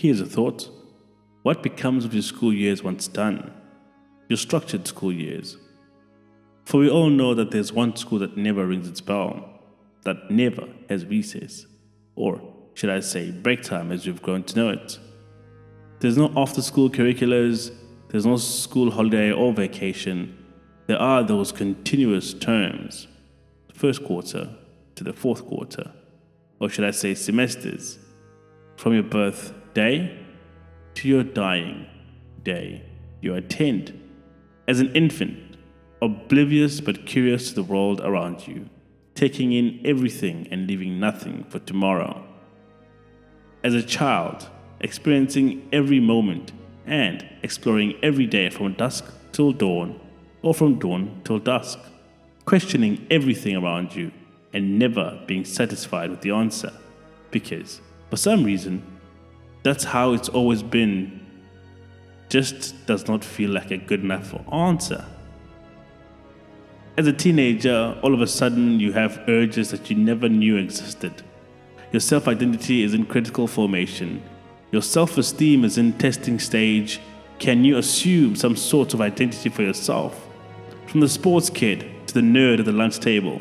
Here's a thought What becomes of your school years once done? Your structured school years? For we all know that there's one school that never rings its bell, that never has recess, or should I say break time as we've grown to know it. There's no after school curriculars, there's no school holiday or vacation. There are those continuous terms, the first quarter to the fourth quarter, or should I say semesters, from your birthday to your dying day. You attend as an infant, oblivious but curious to the world around you, taking in everything and leaving nothing for tomorrow. As a child, experiencing every moment and exploring every day from dusk till dawn or from dawn till dusk, questioning everything around you and never being satisfied with the answer because, for some reason, that's how it's always been, just does not feel like a good enough answer. As a teenager, all of a sudden you have urges that you never knew existed. Your self identity is in critical formation. Your self esteem is in testing stage. Can you assume some sort of identity for yourself? From the sports kid to the nerd at the lunch table,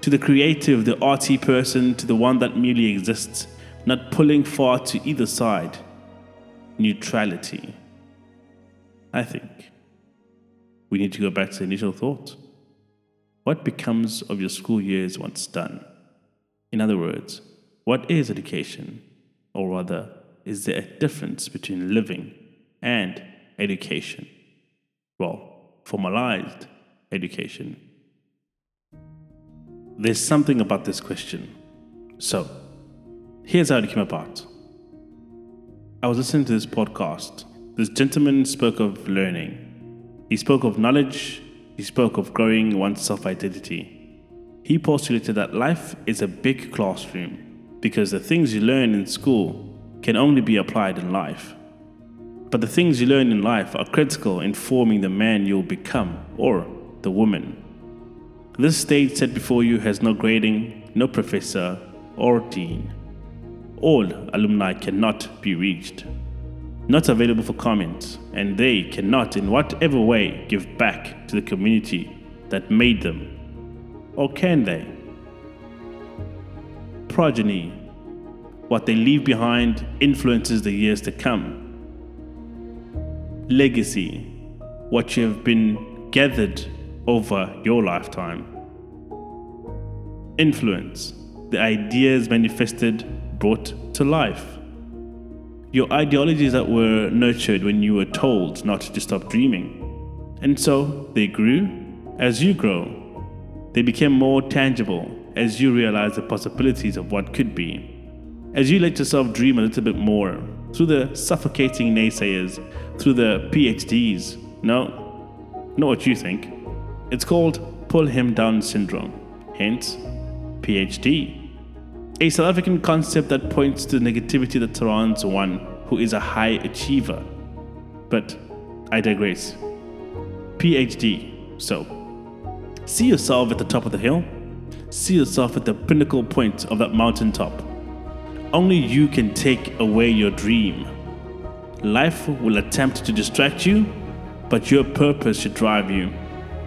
to the creative, the arty person, to the one that merely exists, not pulling far to either side. Neutrality. I think we need to go back to the initial thought. What becomes of your school years once done? In other words, what is education? Or rather, is there a difference between living and education? Well, formalized education. There's something about this question. So, here's how it came about. I was listening to this podcast. This gentleman spoke of learning. He spoke of knowledge. He spoke of growing one's self identity. He postulated that life is a big classroom because the things you learn in school can only be applied in life. But the things you learn in life are critical in forming the man you'll become or the woman. This stage set before you has no grading, no professor, or dean. All alumni cannot be reached, not available for comment, and they cannot, in whatever way, give back to the community that made them. Or can they? progeny, what they leave behind influences the years to come. Legacy, what you have been gathered over your lifetime. Influence, the ideas manifested, brought to life. Your ideologies that were nurtured when you were told not to stop dreaming. And so they grew as you grow. They became more tangible as you realize the possibilities of what could be. As you let yourself dream a little bit more through the suffocating naysayers, through the PhDs. No, not what you think. It's called pull him down syndrome, hence PhD. A South African concept that points to the negativity that surrounds one who is a high achiever. But I digress. PhD. So, see yourself at the top of the hill see yourself at the pinnacle point of that mountaintop. Only you can take away your dream. Life will attempt to distract you, but your purpose should drive you.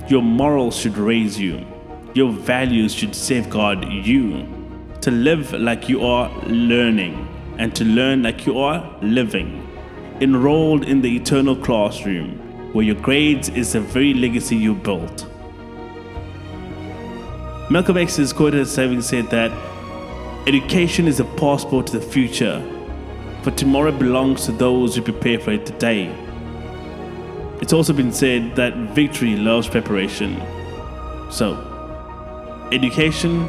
Your morals should raise you. Your values should safeguard you. To live like you are learning, and to learn like you are living. Enrolled in the eternal classroom, where your grades is the very legacy you built. Malcolm X is quoted as having said that education is a passport to the future, for tomorrow belongs to those who prepare for it today. It's also been said that victory loves preparation. So, education,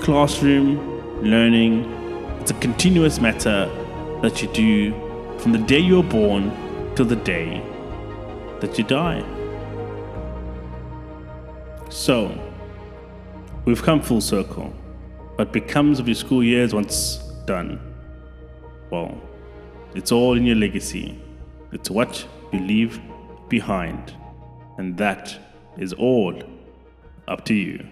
classroom, learning, it's a continuous matter that you do from the day you're born till the day that you die. So, We've come full circle. What becomes of your school years once done? Well, it's all in your legacy. It's what you leave behind. And that is all up to you.